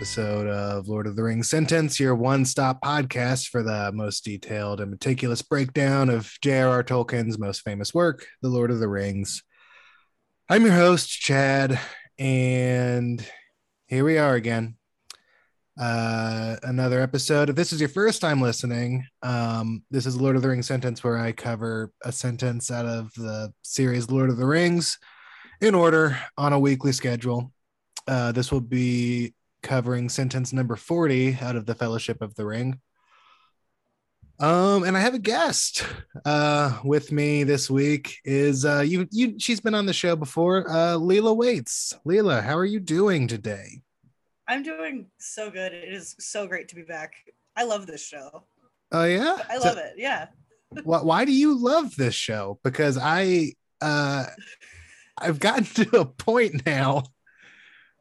Episode of Lord of the Rings Sentence, your one stop podcast for the most detailed and meticulous breakdown of J.R.R. Tolkien's most famous work, The Lord of the Rings. I'm your host, Chad, and here we are again. Uh, another episode. If this is your first time listening, um, this is Lord of the Rings Sentence, where I cover a sentence out of the series Lord of the Rings in order on a weekly schedule. Uh, this will be covering sentence number 40 out of the Fellowship of the Ring. Um, and I have a guest uh with me this week is uh you you she's been on the show before, uh Leela Waits. Leela, how are you doing today? I'm doing so good. It is so great to be back. I love this show. Oh yeah? I love so, it. Yeah. why, why do you love this show? Because I uh I've gotten to a point now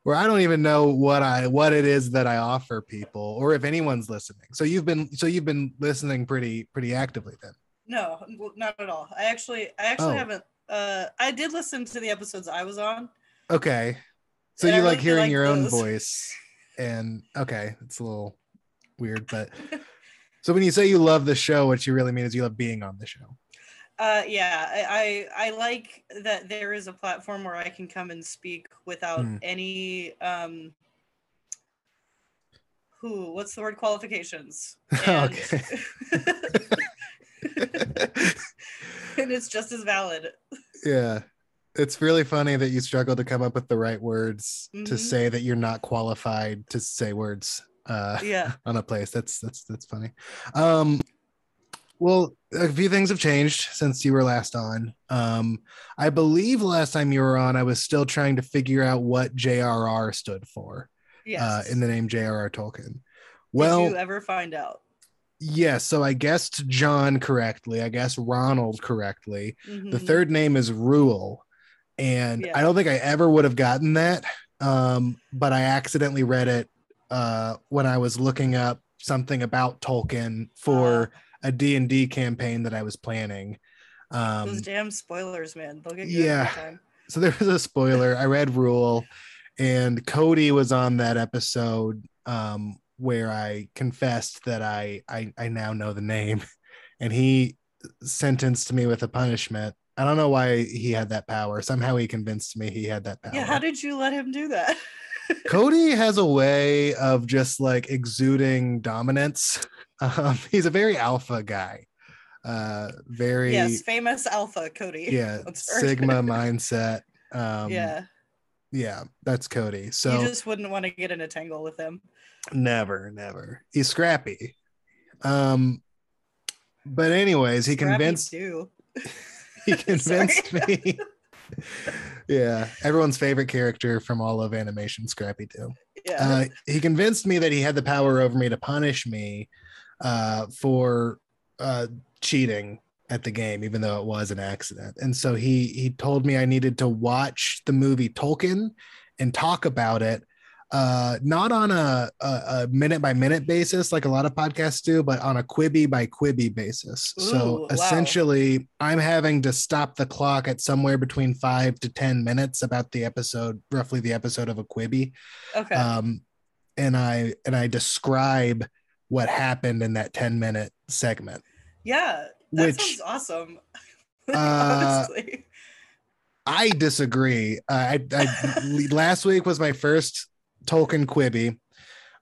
where I don't even know what I what it is that I offer people or if anyone's listening. So you've been so you've been listening pretty pretty actively then. No, not at all. I actually I actually oh. haven't uh I did listen to the episodes I was on. Okay. So you like hearing your those. own voice and okay, it's a little weird but so when you say you love the show what you really mean is you love being on the show. Uh, yeah, I, I, I like that there is a platform where I can come and speak without mm. any um who what's the word qualifications? And, okay. and it's just as valid. Yeah. It's really funny that you struggle to come up with the right words mm-hmm. to say that you're not qualified to say words uh yeah. on a place. That's that's that's funny. Um well, a few things have changed since you were last on. Um, I believe last time you were on, I was still trying to figure out what JRR stood for. Yes. Uh, in the name J.R.R. Tolkien. Well, did you ever find out? Yes. Yeah, so I guessed John correctly. I guess Ronald correctly. Mm-hmm. The third name is Reuel, and yeah. I don't think I ever would have gotten that. Um, but I accidentally read it uh, when I was looking up something about Tolkien for. Uh a D&D campaign that I was planning. Um, Those damn spoilers, man. They'll get you yeah. So there was a spoiler. I read Reuel, and Cody was on that episode um, where I confessed that I, I I now know the name, and he sentenced me with a punishment. I don't know why he had that power. Somehow he convinced me he had that power. Yeah, how did you let him do that? Cody has a way of just like exuding dominance. Um, he's a very alpha guy. Uh, very yes, famous alpha Cody. Yeah, Sigma mindset. Um, yeah, yeah, that's Cody. So you just wouldn't want to get in a tangle with him. Never, never. He's scrappy. Um, but anyways, he scrappy convinced. Too. he convinced me yeah, everyone's favorite character from all of animation, Scrappy Doo. Yeah. Uh, he convinced me that he had the power over me to punish me uh, for uh, cheating at the game, even though it was an accident. And so he he told me I needed to watch the movie Tolkien and talk about it uh, not on a, a, a, minute by minute basis like a lot of podcasts do, but on a Quibi by Quibi basis. Ooh, so essentially, wow. I'm having to stop the clock at somewhere between five to 10 minutes about the episode, roughly the episode of a Quibi. Okay. Um, and I and I describe what happened in that 10 minute segment. Yeah, that which, sounds awesome. uh, I disagree. Uh, I, I last week was my first Tolkien Quibi.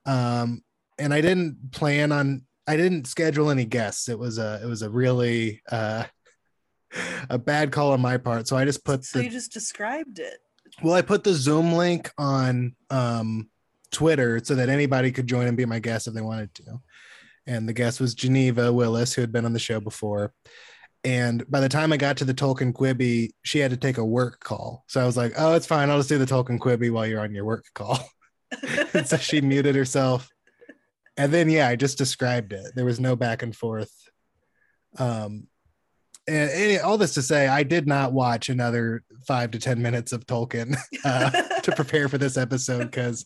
Um, and I didn't plan on I didn't schedule any guests. It was a it was a really uh a bad call on my part. So I just put So the, you just described it. Well, I put the Zoom link on um Twitter so that anybody could join and be my guest if they wanted to. And the guest was Geneva Willis, who had been on the show before. And by the time I got to the Tolkien Quibi, she had to take a work call. So I was like, oh, it's fine. I'll just do the Tolkien Quibi while you're on your work call. so she muted herself. And then yeah, I just described it. There was no back and forth. Um and, and all this to say, I did not watch another five to ten minutes of Tolkien uh, to prepare for this episode because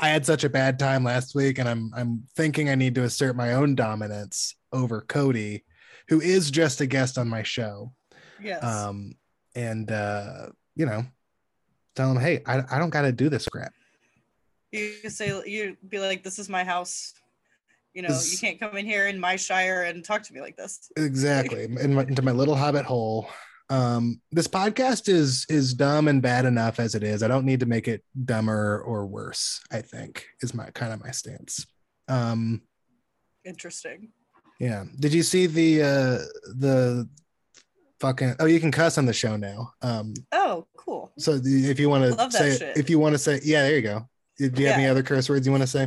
I had such a bad time last week, and I'm I'm thinking I need to assert my own dominance over Cody, who is just a guest on my show. Yes. Um, and uh, you know, tell him, hey, I, I don't got to do this crap. You say you'd be like, "This is my house." You know, you can't come in here in my shire and talk to me like this. exactly in my, into my little hobbit hole um this podcast is is dumb and bad enough as it is i don't need to make it dumber or worse i think is my kind of my stance um Interesting. yeah did you see the uh the fucking oh you can cuss on the show now um Oh, cool. so if you want to say shit. if you want to say yeah there you go do you have any other curse words you want to say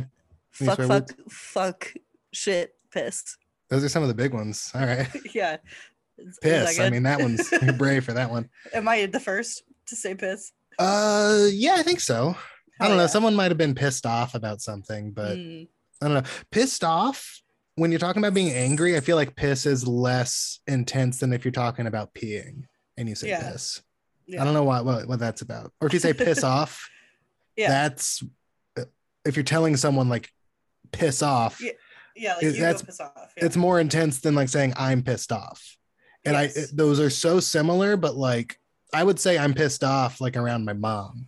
Any Fuck, fuck, fuck, shit, piss. those are some of the big ones all right yeah. Is- is piss i mean that one's brave for that one Am I the first to say piss? uh yeah i think so I don't know. Someone might have been pissed off about something, but Mm, I don't know. Pissed off when you're talking about being angry, I feel like piss is less intense than if you're talking about peeing and you say Yeah. piss. yeah. I don't know what, what what that's about. Or if you say piss off, Yeah. that's if you're telling someone like piss off, Yeah, Yeah, like It- you that's- piss off. Yeah. it's more intense than like saying I'm pissed off. And Yes. I those are so similar, but like I would say I'm pissed off like around my mom,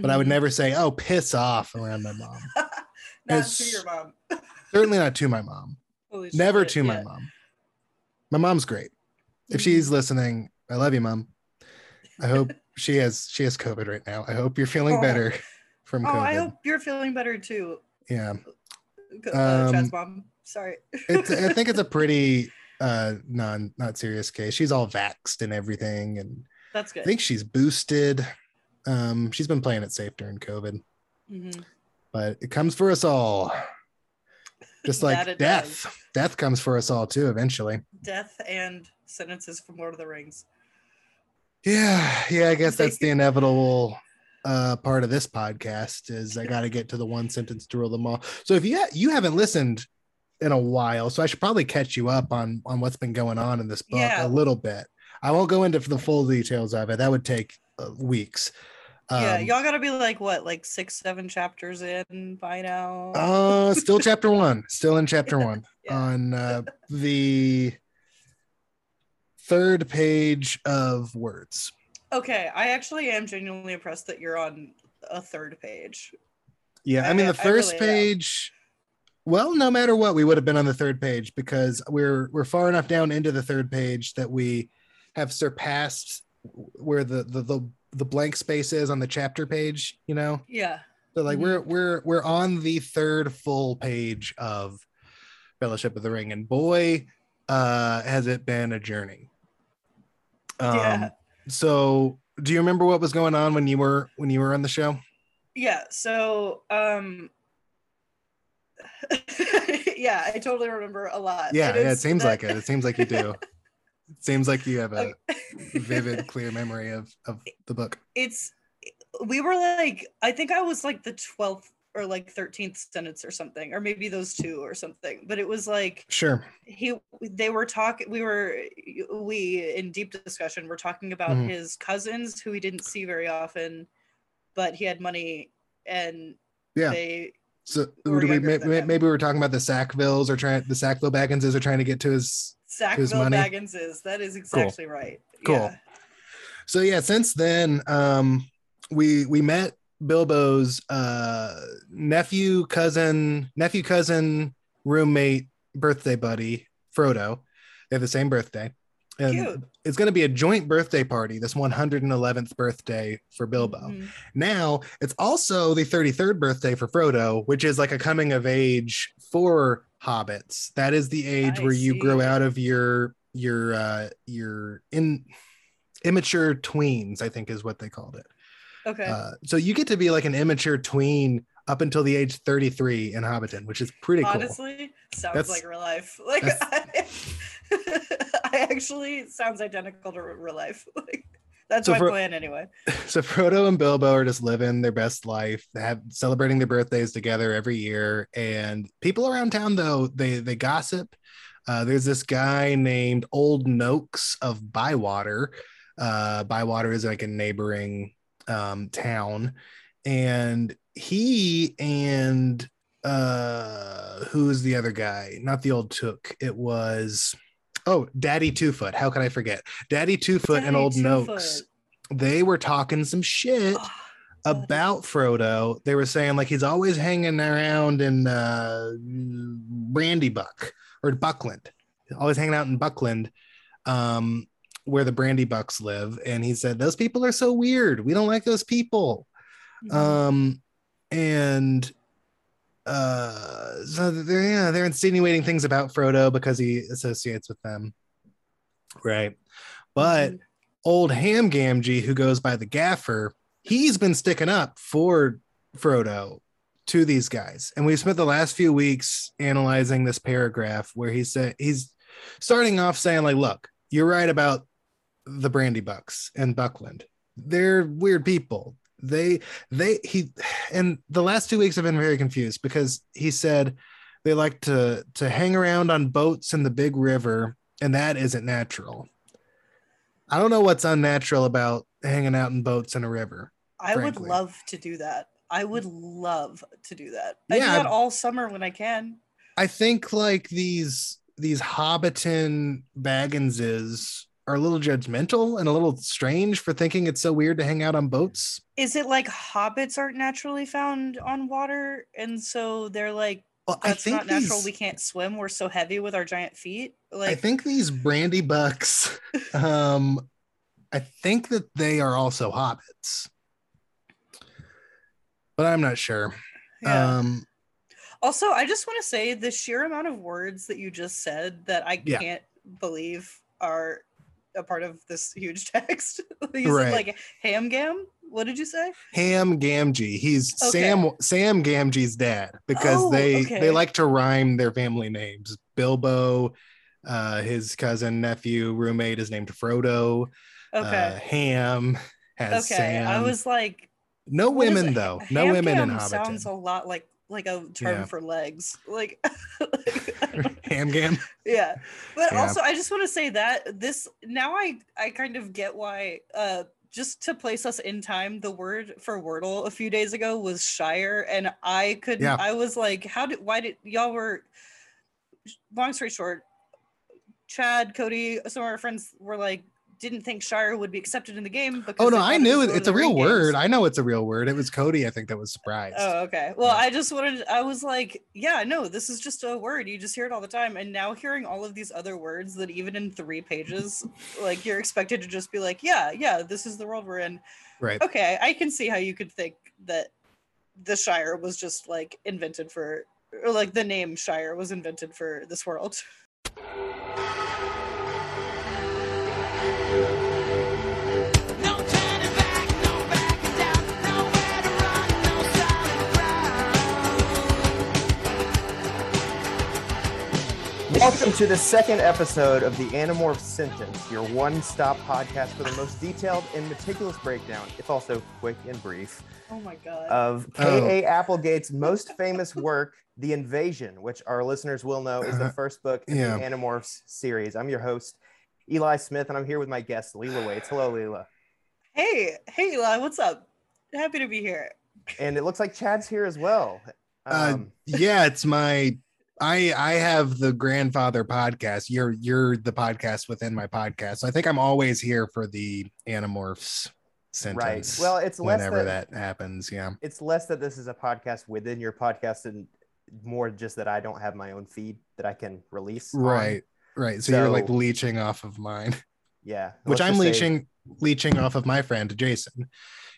but I would Mhm. never say, oh, piss off around my mom. Not to your mom. Certainly not to my mom. Holy Never shit, to my yeah. mom. My mom's great. If Mhm. she's listening, I love you, mom. I hope she has she has COVID right now. I hope you're feeling Oh. better from Oh, COVID. I hope you're feeling better too. yeah. Uh, Um, mom. Sorry. I think it's a pretty uh non not serious case. She's all vaxxed and everything and That's good. I think she's boosted. Um she's been playing it safe during COVID, Mhm. but it comes for us all. Just like death. Death comes for us all too eventually. Death and sentences from Lord of the Rings. Yeah, yeah, I guess that's the inevitable uh part of this podcast is I got to get to the one sentence to rule them all. So if you ha- you haven't listened in a while, so I should probably catch you up on on what's been going on in this book Yeah. a little bit. I won't go into the full details of it. That would take uh, weeks. yeah, Um, y'all gotta be like what, like six, seven chapters in by now. uh still chapter 1, still in chapter 1 Yeah. on uh the third page of words. Okay, I actually am genuinely impressed that you're on a third page. Yeah, I I- mean the first really am. page. Well, no matter what, we would have been on the third page because we're we're far enough down into the third page that we have surpassed where the the the, the blank space is on the chapter page. You know, Yeah. so like Mhm. we're we're we're on the third full page of Fellowship of the Ring, and boy, uh, has it been a journey. Um, Yeah. So, do you remember what was going on when you were when you were on the show? Yeah. So um yeah, I totally remember a lot. Yeah, It yeah, it seems that- like it. It seems like you do. It seems like you have a vivid, clear memory of of the book. it's we were like i think i was like the 12th or like 13th sentence or something or maybe those two or something but it was like Sure. he they were talking we were we in deep discussion were talking about Mhm. his cousins who he didn't see very often but he had money and Yeah. they So do we, may- than may- him. maybe we were talking about the Sackvilles or trying the Sackville Bagginses are trying to get to his. sackville money? bagginses that is exactly right Cool. yeah. So yeah, since then, um, we we met Bilbo's uh nephew, cousin, nephew, cousin, roommate, birthday buddy, Frodo. They have the same birthday. And Cute. it's going to be a joint birthday party, this 111th birthday for Bilbo. Mhm. Now it's also the 33rd birthday for Frodo, which is like a coming of age for hobbits. That is the age I where you grow out of your your uh your in immature tweens, I think is what they called it. Okay Uh, so you get to be like an immature tween up until the age 33 in Hobbiton, which is pretty cool. honestly sounds That's- like real life like I, I actually sounds identical to real life like that's So my for- plan anyway so Frodo and Bilbo are just living their best life, they have celebrating their birthdays together every year. And people around town, though, they they gossip. Uh, there's this guy named Old Noakes of Bywater. Uh, Bywater is like a neighboring um, town, and he and uh, who's the other guy? Not the old Took. It was oh, Daddy Twofoot. How could I forget? Daddy Twofoot and Old Noakes they were talking some shit Oh, about Frodo. They were saying like he's always hanging around in uh, Brandybuck or Buckland, always hanging out in Buckland, um, where the Brandybucks live. And he said those people are so weird. We don't like those people. Mhm. Um, and uh, so they're yeah they're insinuating things about Frodo because he associates with them, right? But Mhm. old Ham Gamgee, who goes by the Gaffer, he's been sticking up for Frodo to these guys, and we've spent the last few weeks analyzing this paragraph where he said he's starting off saying like, "Look, you're right about the Brandybucks and Buckland. They're weird people. They they he and the last two weeks have been very confused because he said they like to to hang around on boats in the big river and that isn't natural i don't know what's unnatural about hanging out in boats in a river I would love to do that. I would love to do that. I do Yeah, that all summer when I can. i think like these these hobbiton bagginses are a little judgmental and a little strange for thinking it's so weird to hang out on boats Is it like hobbits aren't naturally found on water, and so they're like, well, that's not natural. these- We can't swim. We're so heavy with our giant feet. Like, I think these brandybucks, um, I think that they are also hobbits, but I'm not sure. yeah. Um, Also, I just want to say the sheer amount of words that you just said that I Yeah. can't believe are a part of this huge text. you Right. said like ham gam. What did you say? Ham Gamgee, he's Okay. Sam Sam Gamgee's dad because Oh, they okay. they like to rhyme their family names. Bilbo, uh, his cousin, nephew, roommate is named Frodo. Uh, Okay. Ham has okay. Sam. I was like, no women though. No Ham women in Hobbiton. Sounds a lot like like a term Yeah. for legs. Like, like, Ham Gam. yeah. But Yeah. also, I just want to say that this now I I kind of get why. Uh, just to place us in time, the word for Wordle a few days ago was Shire, and I couldn't. Yeah. I was like, how did? Why did y'all were? Long story short, Chad, Cody, some of our friends were like, didn't think Shire would be accepted in the game because Oh no, I knew it. It's a real Ring games. word. I know it's a real word. It was Cody, I think, that was surprised. Oh, okay. Well, Yeah. I just wanted, I was like, yeah, no, this is just a word. You just hear it all the time. And now hearing all of these other words that even in three pages, like you're expected to just be like, yeah, yeah, this is the world we're in. Right. Okay. I can see how you could think that the Shire was just like invented for, or like the name Shire was invented for this world. Welcome to the second episode of the Animorph Sentence, your one-stop podcast for the most detailed and meticulous breakdown, if also quick and brief, Oh my God. of Oh. K.A. Applegate's most famous work, The Invasion, which our listeners will know is the first book in Yeah. the Animorphs series. I'm your host, Eli Smith, and I'm here with my guest, Leela Waits. Hello, Leela. hey, hey, Eli, what's up? Happy to be here. And it looks like Chad's here as well. Uh, Um, yeah, it's my I I have the grandfather podcast. You're you're the podcast within my podcast. So I think I'm always here for the Animorphs sentence. Right. Well, it's less whenever that- that happens. Yeah. it's less that this is a podcast within your podcast and more just that I don't have my own feed that I can release. on. Right. Right. So, you're like leeching off of mine, Yeah. which I'm just say- leeching leeching off of my friend Jason.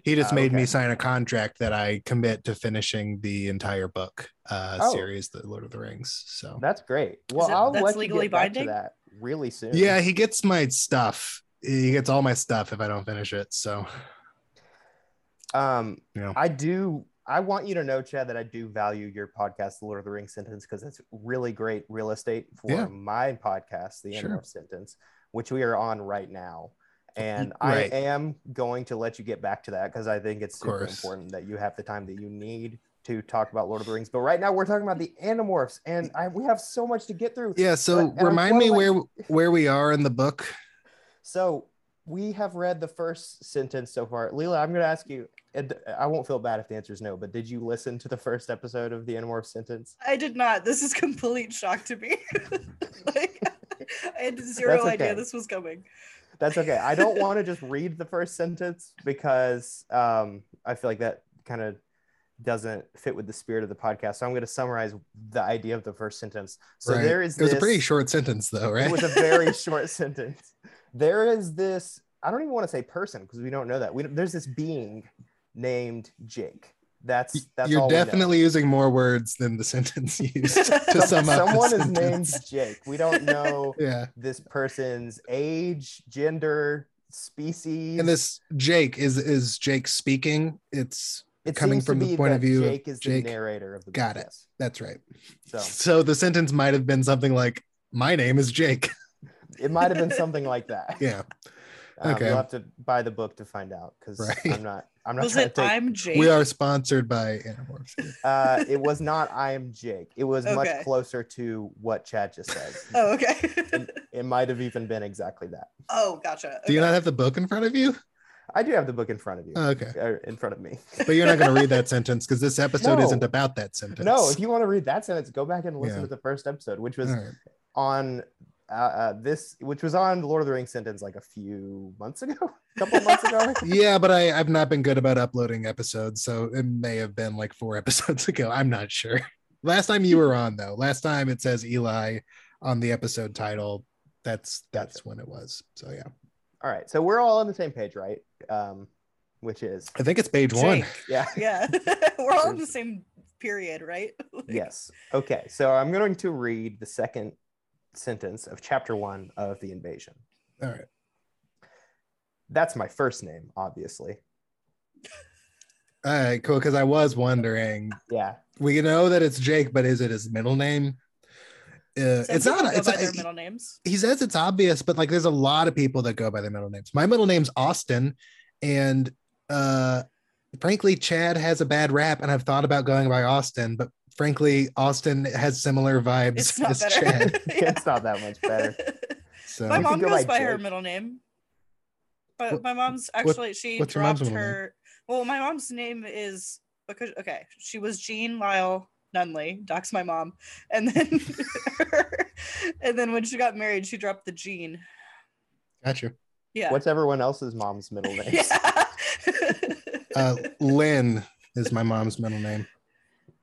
He just Ah, made me sign a contract that I commit to finishing the entire book uh Oh. series, The Lord of the Rings. So That's great. Well, it- I'll that's let you legally get back binding? to that really soon. yeah, he gets my stuff. He gets all my stuff if I don't finish it. So Um, Yeah. I do. I want you to know, Chad, that I do value your podcast, The Lord of the Rings Sentence, because it's really great real estate for Yeah. my podcast, The Sure. of Sentence, which we are on right now. And Right. I am going to let you get back to that because I think it's super important that you have the time that you need to talk about Lord of the Rings. But right now we're talking about the Animorphs, and I, we have so much to get through. yeah, so And I'm remind me where where we are in the book. So we have read the first sentence so far. Leela, I'm going to ask you, and I won't feel bad if the answer is no, but did you listen to the first episode of the Animorph sentence? I did not. This is complete shock to me. like, I had zero That's idea this was coming. That's okay. I don't want to just read the first sentence because um, I feel like that kind of doesn't fit with the spirit of the podcast. So I'm going to summarize the idea of the first sentence. So Right. there is It was this, a pretty short sentence, though, right? It was a very short sentence. There is this. I don't even want to say person because we don't know that. We there's this being named Jake. That's that's You're definitely using more words than the sentence used to sum up. Someone is named. Jake. We don't know Yeah, this person's age, gender, species. and this Jake is is Jake speaking. It's it coming from the point of view of Jake is Jake. the narrator of the Got it. that's right. So So the sentence might have been something like, "My name is Jake." it might have been something like that. Yeah, Um, Okay. You'll have to buy the book to find out because Right. I'm not. I'm not Was it take. I'm Jake? we are sponsored by Animorphs. uh, it was not. I am Jake. It was much closer to what Chad just said. Oh, okay. It might have even been exactly that. oh, gotcha. Do you not have the book in front of you? I do have the book in front of you, Oh, okay, in front of me. but you're not going to read that sentence because this episode No. isn't about that sentence. No, if you want to read that sentence, go back and listen Yeah. to the first episode, which was All right. on uh, uh, this, which was on the Lord of the Rings sentence like a few months ago, a couple of months ago. yeah, but I, I've not been good about uploading episodes, so it may have been like four episodes ago. I'm not sure. Last time you were on, though, last time it says Eli on the episode title. That's that's when it was. So yeah, All right, so we're all on the same page, right? Um, which is I think it's page one. Yeah, Yeah. We're all in the same period, right? Like- yes. Okay, so I'm going to read the second sentence of chapter one of the invasion. All right. That's my first name, obviously. All right, cool. Because I was wondering, Yeah, we know that it's Jake, but is it his middle name? Uh, it's not. It's by their middle names. he says it's obvious, but like there's a lot of people that go by their middle names. My middle name's Austin, and uh frankly, Chad has a bad rap, and I've thought about going by Austin, but frankly, Austin has similar vibes It's not as better. Chad. Yeah. it's not that much better. So my mom could go goes by by her middle name. But What- my mom's actually she what's dropped middle name? her well, my mom's name is because okay, she was Jean Lyle Nunley, docs my mom. And then and then when she got married, she dropped the Jean. gotcha. Yeah. What's everyone else's mom's middle name? yeah. Uh, Lynn is my mom's middle name.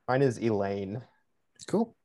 Mine is Elaine. Cool.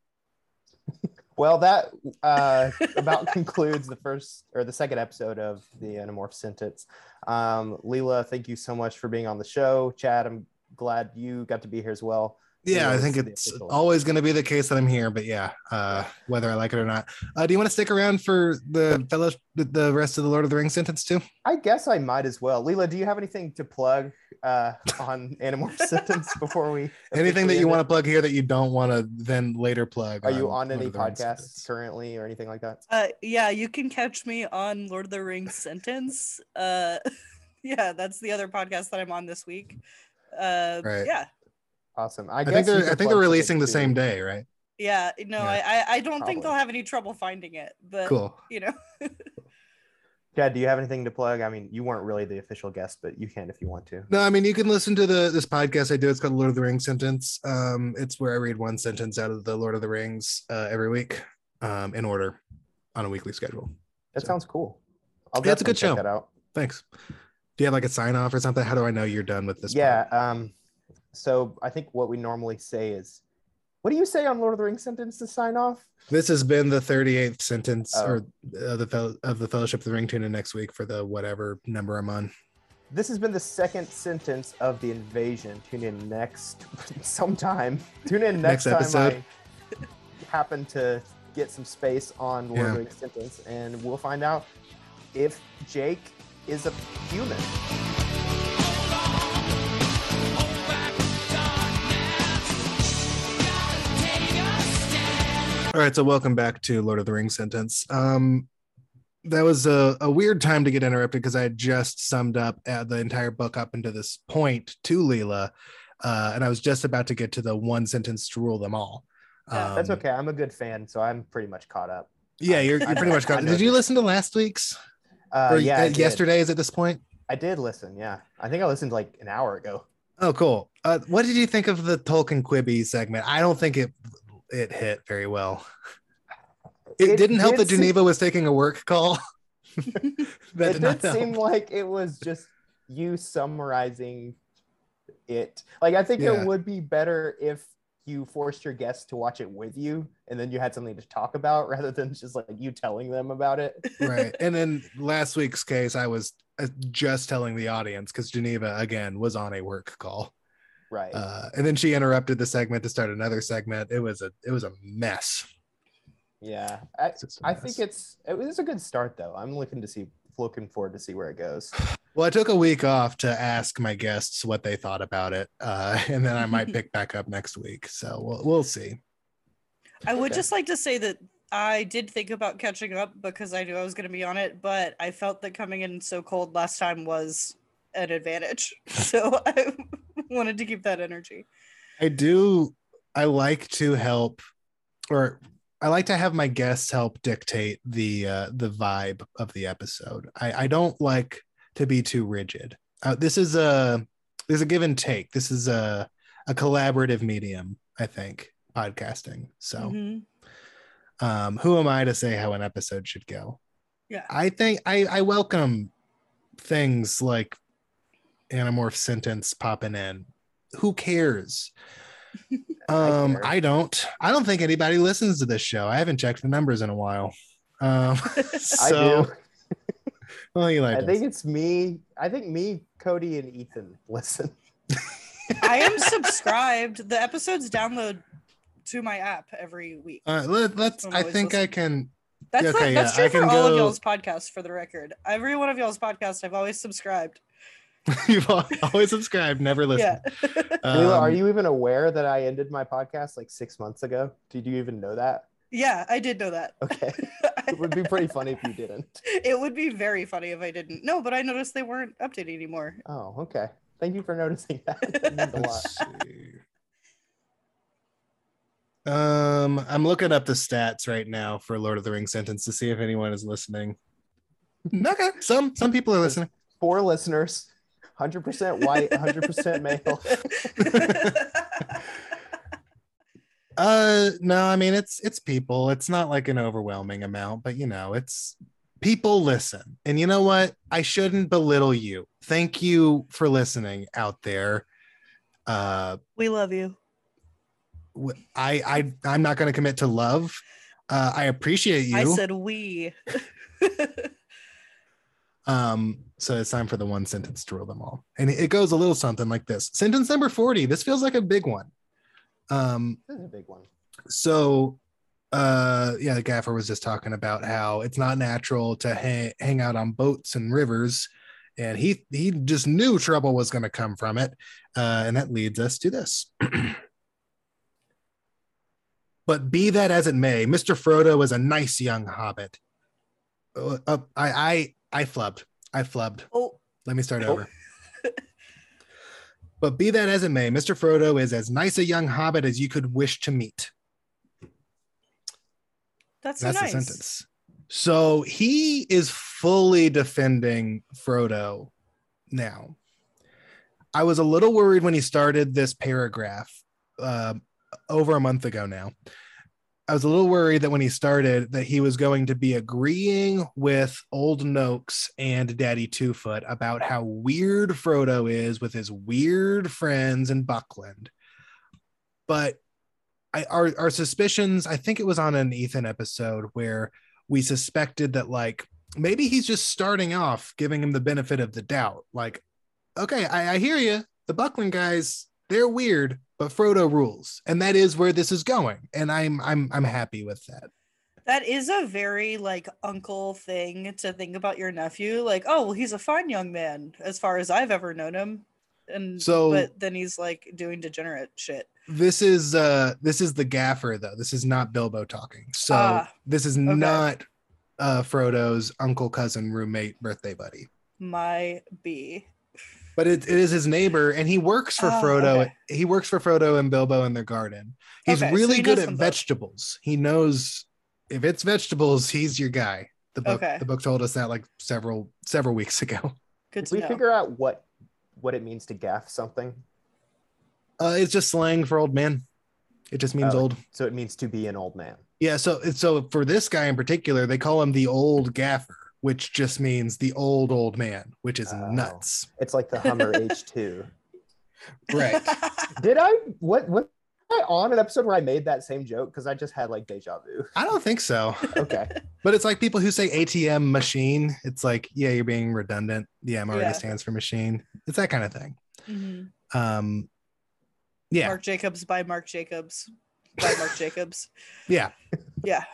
Well, that uh, about concludes the first or the second episode of the Animorph sentence. Um, Leela, thank you so much for being on the show. Chad, I'm glad you got to be here as well. Yeah, I think it's official- always going to be the case that I'm here, but yeah, uh, whether I like it or not. Uh, do you want to stick around for the fellow, the- the rest of the Lord of the Rings sentence too? I guess I might as well. Leela, do you have anything to plug uh, on Animorph sentence before we? Anything that you want to plug here that you don't want to then later plug? Are you on Lord any of podcasts currently or anything like that? Uh, yeah, you can catch me on Lord of the Rings sentence. Uh, yeah, that's the other podcast that I'm on this week. Uh, Right. yeah, Awesome. I, I guess think they're I think they're releasing the too. same day, right? yeah. No, Yeah. I, I, I don't think they'll have any trouble finding it, but Cool. you know, Chad, do you have anything to plug? I mean, you weren't really the official guest, but you can if you want to. No, I mean you can listen to the this podcast I do. It's called Lord of the Rings sentence. Um, it's where I read one sentence out of the Lord of the Rings uh, every week, um, in order on a weekly schedule. That So- sounds cool. I'll Yeah, it's a good check show. That out. Thanks. Do you have like a sign off or something? How do I know you're done with this? Yeah. part? Um, so I think what we normally say is, what do you say on Lord of the Rings sentence to sign off? This has been the 38th sentence Oh. or uh, the fel- of the Fellowship of the Ring. Tune in next week for the whatever number I'm on. This has been the second sentence of the invasion. Tune in next sometime. Tune in next, Next time episode. I happen to get some space on Lord of the Rings sentence, and we'll find out if Jake is a human. All right, so welcome back to Lord of the Rings sentence. Um, that was a, a weird time to get interrupted because I had just summed up uh, the entire book up into this point to Leela, uh, and I was just about to get to the one sentence to rule them all. Yeah, That's Um, okay. I'm a good fan, so I'm pretty much caught up. Yeah, you're, you're pretty much caught. Did you listen to last week's Uh, or yeah, uh, yesterday's at this point? I did listen. Yeah, I think I listened like an hour ago. Oh, cool. Uh, what did you think of the Tolkien Quibi segment? I don't think it it hit very well. It, It didn't help did that seem- Geneva was taking a work call. that it did did seem like it was just you summarizing it. Like I think Yeah. it would be better if you forced your guests to watch it with you and then you had something to talk about rather than just like you telling them about it. right. And then last week's case, I was uh, just telling the audience because Geneva again was on a work call, Right. uh, and then she interrupted the segment to start another segment. It was a it was a mess. yeah. I, It's just a I think it's it was a good start though. I'm looking to see looking forward to see where it goes. Well, I took a week off to ask my guests what they thought about it, uh, and then I might pick back up next week. So we'll we'll see. I would Okay. just like to say that I did think about catching up because I knew I was going to be on it, but I felt that coming in so cold last time was an advantage. So I wanted to keep that energy. I do. I like to help, or I like to have my guests help dictate the uh, the vibe of the episode. I, I don't like to be too rigid. Uh, this is a there's a give and take. This is a a collaborative medium. I think podcasting. So, Mhm. um, who am I to say how an episode should go? Yeah. I think I I welcome things like Animorph sentence popping in. Who cares? Um, care. I, don't. I don't think anybody listens to this show. I haven't checked the numbers in a while. Um, I so do. well, you like I think it's me. I think me, Cody, and Ethan listen. I am subscribed. The episodes download to my app every week. uh, let, let's. I'm I always think I can. That's okay, not, that's yeah, I true for can all of y'all's podcasts for the record. Every one of y'all's podcasts I've always subscribed. You've always subscribed, never listened. Yeah. Leela, are Um, you even aware that I ended my podcast like six months ago? Did you even know that? yeah, I did know that. Okay. it would be pretty funny if you didn't. it would be very funny if I didn't. No, but I noticed they weren't updating anymore. Oh, okay. Thank you for noticing that. It means a lot. Let's see. Um, I'm looking up the stats right now for Lord of the Rings sentence to see if anyone is listening. Okay, some some people are listening. Four listeners, 100% white, 100% male. Uh, no, I mean it's it's people. It's not like an overwhelming amount, but you know, it's people listen. And you know what? I shouldn't belittle you. Thank you for listening out there. Uh, we love you. I I I'm not going to commit to love. Uh, I appreciate you. I said we. Um, so it's time for the one sentence to rule them all. And it goes a little something like this. Sentence number 40. This feels like a big one. Um, This is a big one. so uh yeah, the gaffer was just talking about how it's not natural to hang, hang out on boats and rivers. And he he just knew trouble was going to come from it. Uh, and that leads us to this. but be that as it may, Mr. Frodo is a nice young hobbit. Uh, uh, I I I flubbed. I flubbed. oh, Let me start Oh. over. but be that as it may, Mr. Frodo is as nice a young hobbit as you could wish to meet. that's so That's nice. the sentence. So he is fully defending Frodo now. I was a little worried when he started this paragraph uh, over a month ago now. I was a little worried that when he started that he was going to be agreeing with old Noakes and Daddy Twofoot about how weird Frodo is with his weird friends in Buckland. But I our our suspicions, I think it was on an Ethan episode where we suspected that like maybe he's just starting off giving him the benefit of the doubt. Like, okay, I, I hear you. The Buckland guys, they're weird, but Frodo rules, and that is where this is going. And I'm I'm I'm happy with that. That is a very like uncle thing to think about your nephew. Like, oh, well, he's a fine young man as far as I've ever known him. And So- but then he's like doing degenerate shit. This is uh this is the gaffer though. This is not Bilbo talking. So Ah, this is not uh Frodo's uncle, cousin, roommate, birthday buddy. My B. But it, it is his neighbor, and he works for Oh, Frodo. okay. He works for Frodo and Bilbo in their garden. He's Okay, so really he good at them both. vegetables. He knows if it's vegetables, he's your guy. The book Okay. the book told us that like several several weeks ago. Good we know. figure out what what it means to gaff something? Uh, it's just slang for old man. It just means Oh. old. So it means to be an old man. Yeah. So it's so for this guy in particular, they call him the old gaffer, which just means the old old man, which is Oh. nuts. It's like the Hummer H2. Right. Did I? What? What? was I on an episode where I made that same joke because I just had like deja vu. I don't think so. Okay. But it's like people who say ATM machine. It's like, yeah, you're being redundant. The M already Yeah. stands for machine. It's that kind of thing. Mhm. Um, yeah, Marc Jacobs by Marc Jacobs by Marc Jacobs. yeah. Yeah.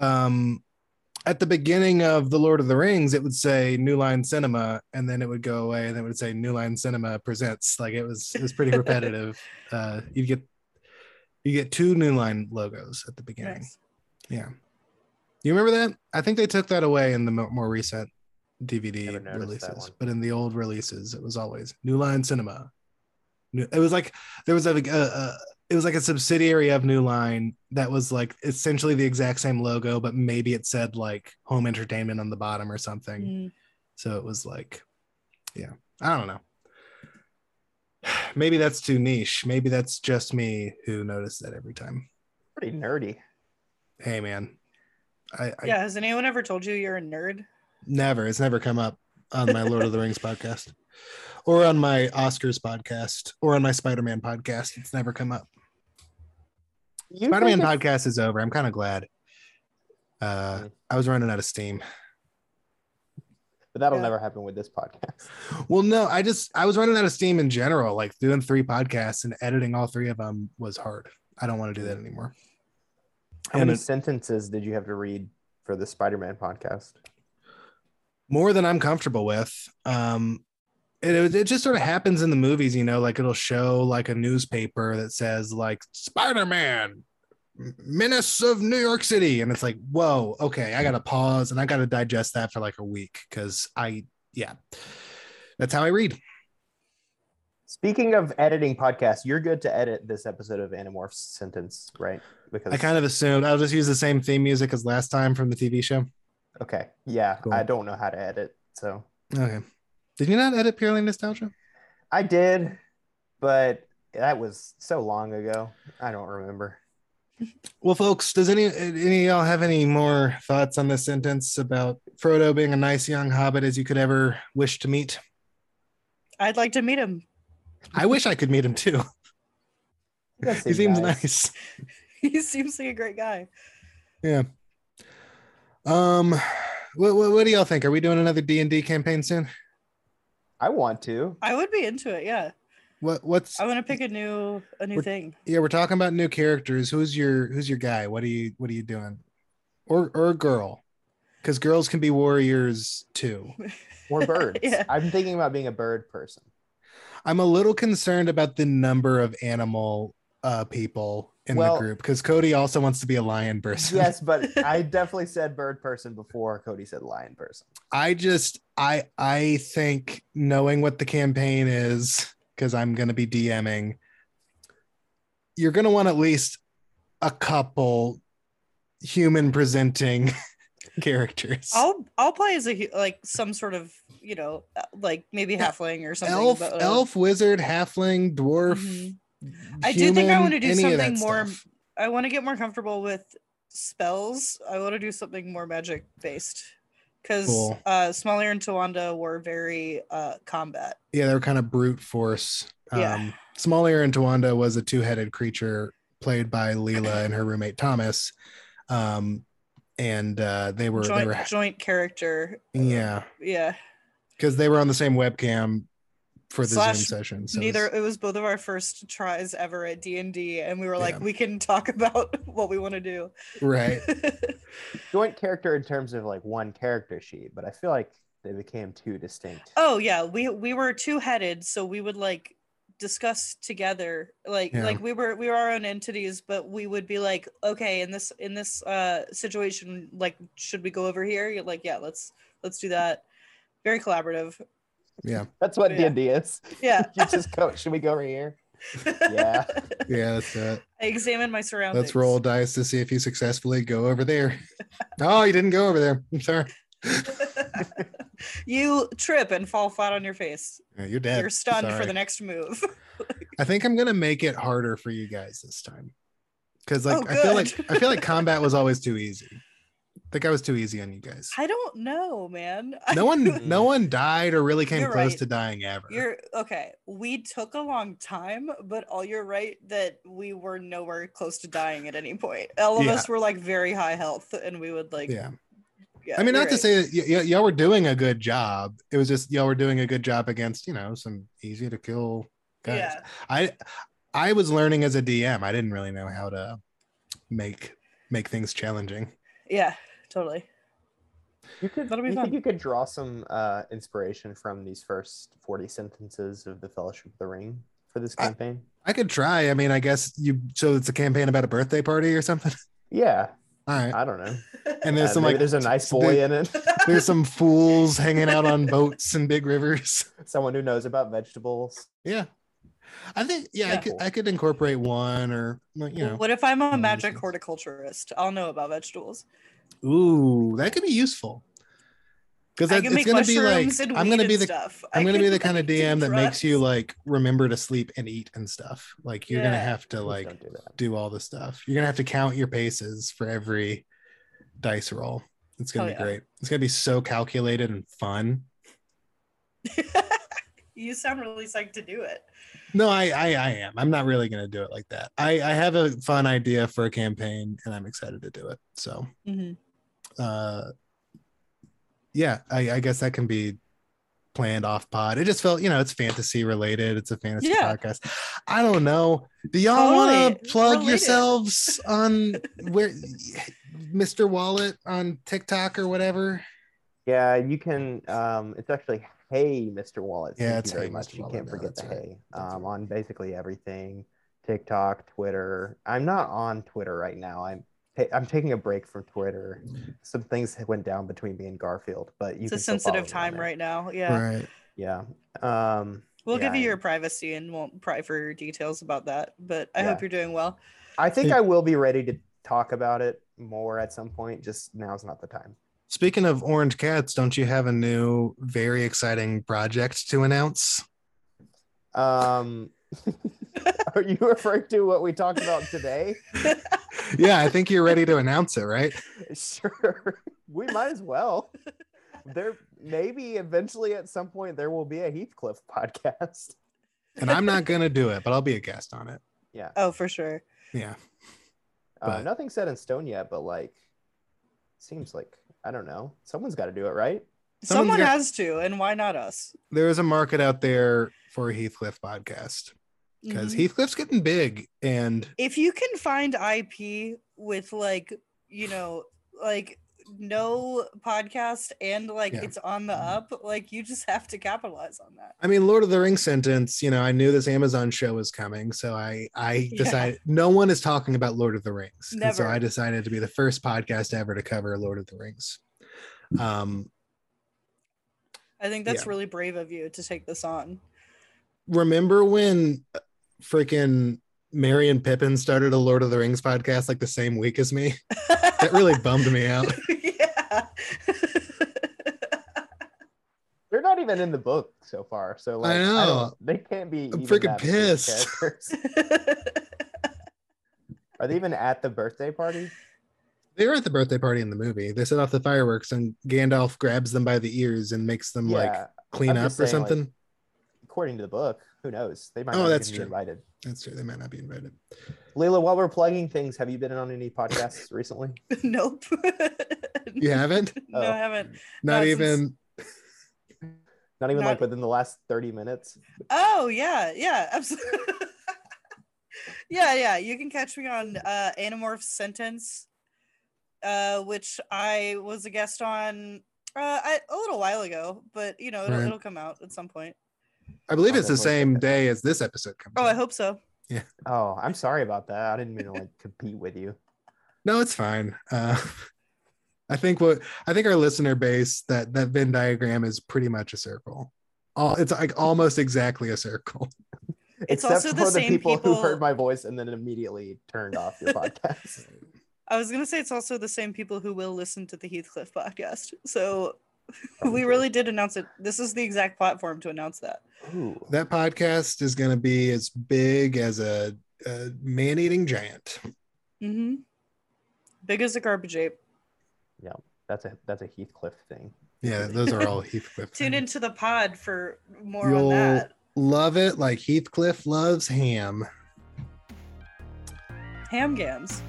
Um, at the beginning of the Lord of the Rings, it would say New Line Cinema, and then it would go away, and then it would say New Line Cinema presents. Like it was, it was pretty repetitive. uh, you get, you get two New Line logos at the beginning. Nice. Yeah. You remember that? I think they took that away in the mo- more recent DVD Never noticed that releases, but in the old releases, it was always New Line Cinema. New- It was like there was a, a, a it was like a subsidiary of New Line that was like essentially the exact same logo, but maybe it said like Home Entertainment on the bottom or something. Mm. So it was like, yeah, I don't know. Maybe that's too niche. Maybe that's just me who noticed that every time. Pretty nerdy. Hey, man, I, I Yeah. Has anyone ever told you you're a nerd? Never. It's never come up on my Lord of the Rings podcast or on my Oscars podcast or on my Spider Man podcast. It's never come up. You Spider Man think podcast is over. I'm kind of glad. Uh, I was running out of steam. but that'll Yeah. never happen with this podcast. Well, no, I just, I was running out of steam in general. Like doing three podcasts and editing all three of them was hard. I don't want to do that anymore. How And many it- sentences did you have to read for the Spider-Man podcast? more than I'm comfortable with. Um, it, it just sort of happens in the movies, you know, like it'll show like a newspaper that says like Spider Man, Menace of New York City. And it's like, whoa, okay, I got to pause and I got to digest that for like a week because I, yeah, that's how I read. Speaking of editing podcasts, you're good to edit this episode of Animorphs sentence, right? Because I kind of assumed I'll just use the same theme music as last time from the TV show. okay, yeah, Cool. I don't know how to edit, so Okay. Did you not edit purely nostalgia? I did, but that was so long ago. I don't remember. Well, folks, does any any of y'all have any more thoughts on this sentence about Frodo being a nice young hobbit as you could ever wish to meet? I'd like to meet him. I wish I could meet him too. He, does He seem seems nice. He seems like a great guy. Yeah. Um, what, what what do y'all think? Are we doing another D and D campaign soon? I want to. I would be into it. Yeah. What what's I want to pick a new a new thing. yeah? We're talking about new characters. Who's your who's your guy? What are you what are you doing? Or or a girl? Because girls can be warriors too. Or birds. Yeah. I'm thinking about being a bird person. I'm a little concerned about the number of animal uh people in Well- the group because Cody also wants to be a lion person. Yes, but I definitely said bird person before Cody said lion person. I just I I think knowing what the campaign is because I'm gonna be DMing, you're gonna want at least a couple human presenting characters. I'll I'll play as a like some sort of you know uh, like maybe halfling or something. elf, but, uh, elf, wizard, halfling, dwarf. Mhm. I do think I do any of that something more- stuff. I want to get more comfortable with spells. I want to do something more magic based because Cool. uh, Smaller and Tawanda were very uh, combat. Yeah, they were kind of brute force. Yeah. Um, Small-Ear and Tawanda was a two-headed creature played by Leela and her roommate Thomas. Um, and uh, they were joint, they were joint character. yeah, Yeah. because they were on the same webcam for the Slash Zoom session. So Neither it's- it was both of our first tries ever at D and D, and we were like, Yeah. we can talk about what we want to do. right. Joint character in terms of like one character sheet, but I feel like they became two distinct. oh yeah, we we were two headed, so we would like discuss together like Yeah. like we were we were our own entities but we would be like okay in this in this uh situation like should we go over here You're like yeah let's let's do that very collaborative Yeah. That's what Yeah. D&D is. yeah You just go, should we go over here? Yeah. Yeah, that's it. i examine my surroundings Let's roll dice to see if you successfully go over there. oh, you didn't go over there. I'm sorry. you trip and fall flat on your face Yeah, you're dead. you're stunned for the next move I think I'm gonna make it harder for you guys this time. Cause like Oh, I feel like. I feel like combat was always too easy. Think I was too easy on you guys. I don't know, man. No one, no mm. one died or really came You're close right. to dying ever. You're okay. We took a long time, but all you're right that we were nowhere close to dying at any point. All of Yeah. us were like very high health, and we would like. yeah. yeah I mean, you're not to say that y- y- y'all were doing a good job. It was just y'all were doing a good job against, you know, some easy to kill guys. Yeah. I I was learning as a DM. I didn't really know how to make make things challenging. Yeah, totally. You could. That'll be you fun. think you could draw some uh, inspiration from these first forty sentences of the Fellowship of the Ring for this campaign? I could try. I mean, I guess you. So it's a campaign about a birthday party or something. yeah, All right. I don't know. And there's Uh, some like there's a nice there- boy in it. there's some fools hanging out on boats and big rivers. Someone who knows about vegetables. Yeah. I think yeah, I Yeah. could I could incorporate one or you know. what if I'm a magic horticulturist? I'll know about vegetables. Ooh, that could be useful. Because it's gonna be like I'm gonna be the stuff. I'm gonna be the kind of DM that makes you like remember to sleep and eat and stuff. Like you're gonna have to like don't do that. do all the stuff. You're gonna have to count your paces for every dice roll. It's gonna Oh, be yeah. great. It's gonna be so calculated and fun. you sound really psyched to do it. No, I, I I am. I'm not really gonna do it like that. I I have a fun idea for a campaign and I'm excited to do it. So Mhm. uh yeah, I, I guess that can be planned off pod. It just felt, you know, it's fantasy related. It's a fantasy Yeah. podcast. I don't know. Do y'all want to plug Relate it. yourselves on where Mr. Wallet on TikTok or whatever? Yeah, you can. Um, it's actually Hey, Mr. Wallet. Yeah, Thank it's you very Hey, much. Mr. You Wallet. can't No, forget the right. Hey um, right. on basically everything. TikTok, Twitter. I'm not on Twitter right now. I'm I'm taking a break from Twitter. Some things went down between me and Garfield, but you It's a can still sensitive time right now. Yeah. Right. Yeah. Um, We'll give you yeah, your privacy and won't pry for details about that. But I Yeah. hope you're doing well. I think I will be ready to talk about it more at some point. Just now's not the time. Speaking of orange cats, don't you have a new very exciting project to announce? Um, are you referring to what we talked about today? Yeah, I think you're ready to announce it, right? Sure, we might as well. There maybe eventually at some point there will be a Heathcliff podcast. And I'm not gonna do it, but I'll be a guest on it. Yeah, Oh, for sure. Yeah. uh, nothing set in stone yet, but like seems like I don't know. Someone's got to do it, right? Someone's Someone got- has to, and why not us? There is a market out there for a Heathcliff podcast because Mhm. Heathcliff's getting big and if you can find IP with like, you know, like no podcast and like Yeah. it's on the up, like you just have to capitalize on that. I mean Lord of the Rings sentence, you know, I knew this Amazon show was coming, so I I Yeah. decided no one is talking about Lord of the Rings. And so I decided to be the first podcast ever to cover Lord of the Rings. Um I think that's Yeah. really brave of you to take this on. remember when freaking Merry and Pippin started a Lord of the Rings podcast like the same week as me? That really bummed me out. yeah. They're not even in the book so far, so like, know. don't- they can't be. I'm freaking pissed. Are they even at the birthday party? They were at the birthday party in the movie. They set off the fireworks and Gandalf grabs them by the ears and makes them like clean up just or saying, like, something. according to the book. Who knows? They might Oh, not that's even be true. invited. That's true. They might not be invited. Leila, while we're plugging things, have you been on any podcasts recently? nope. You haven't? No, Oh. I haven't. Oh. Not even. since- even Not even like within the last 30 minutes. Oh yeah, yeah, absolutely. yeah, yeah. You can catch me on uh Animorph Sentence, uh, which I was a guest on uh I, a little while ago, but you know it'll, Right. it'll come out at some point. I believe it's the same day as this episode comes. Oh, I hope so. Yeah. Oh, I'm sorry about that. I didn't mean to like compete with you. No, it's fine. Uh I think what I think our listener base that that Venn diagram is pretty much a circle. All it's like almost exactly a circle. It's Except also the for the same people, who heard my voice and then immediately turned off your podcast. I was gonna say it's also the same people who will listen to the Heathcliff podcast. So Probably we really did announce it. This is the exact platform to announce that. Ooh. That podcast is going to be as big as a, a man-eating giant. Mm-hmm. Big as a garbage ape. Yeah, that's a that's a Heathcliff thing. Yeah, those are all Heathcliff. Tune into the pod for more You'll on that. love it like Heathcliff loves ham. Ham gams.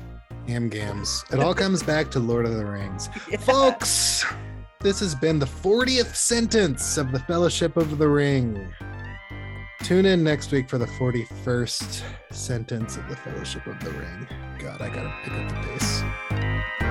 Ham gams. It all comes back to Lord of the Rings. Yeah. Folks, this has been the 40th sentence of the Fellowship of the Ring. Tune in next week for the 41st sentence of the Fellowship of the Ring. God, I gotta pick up the pace.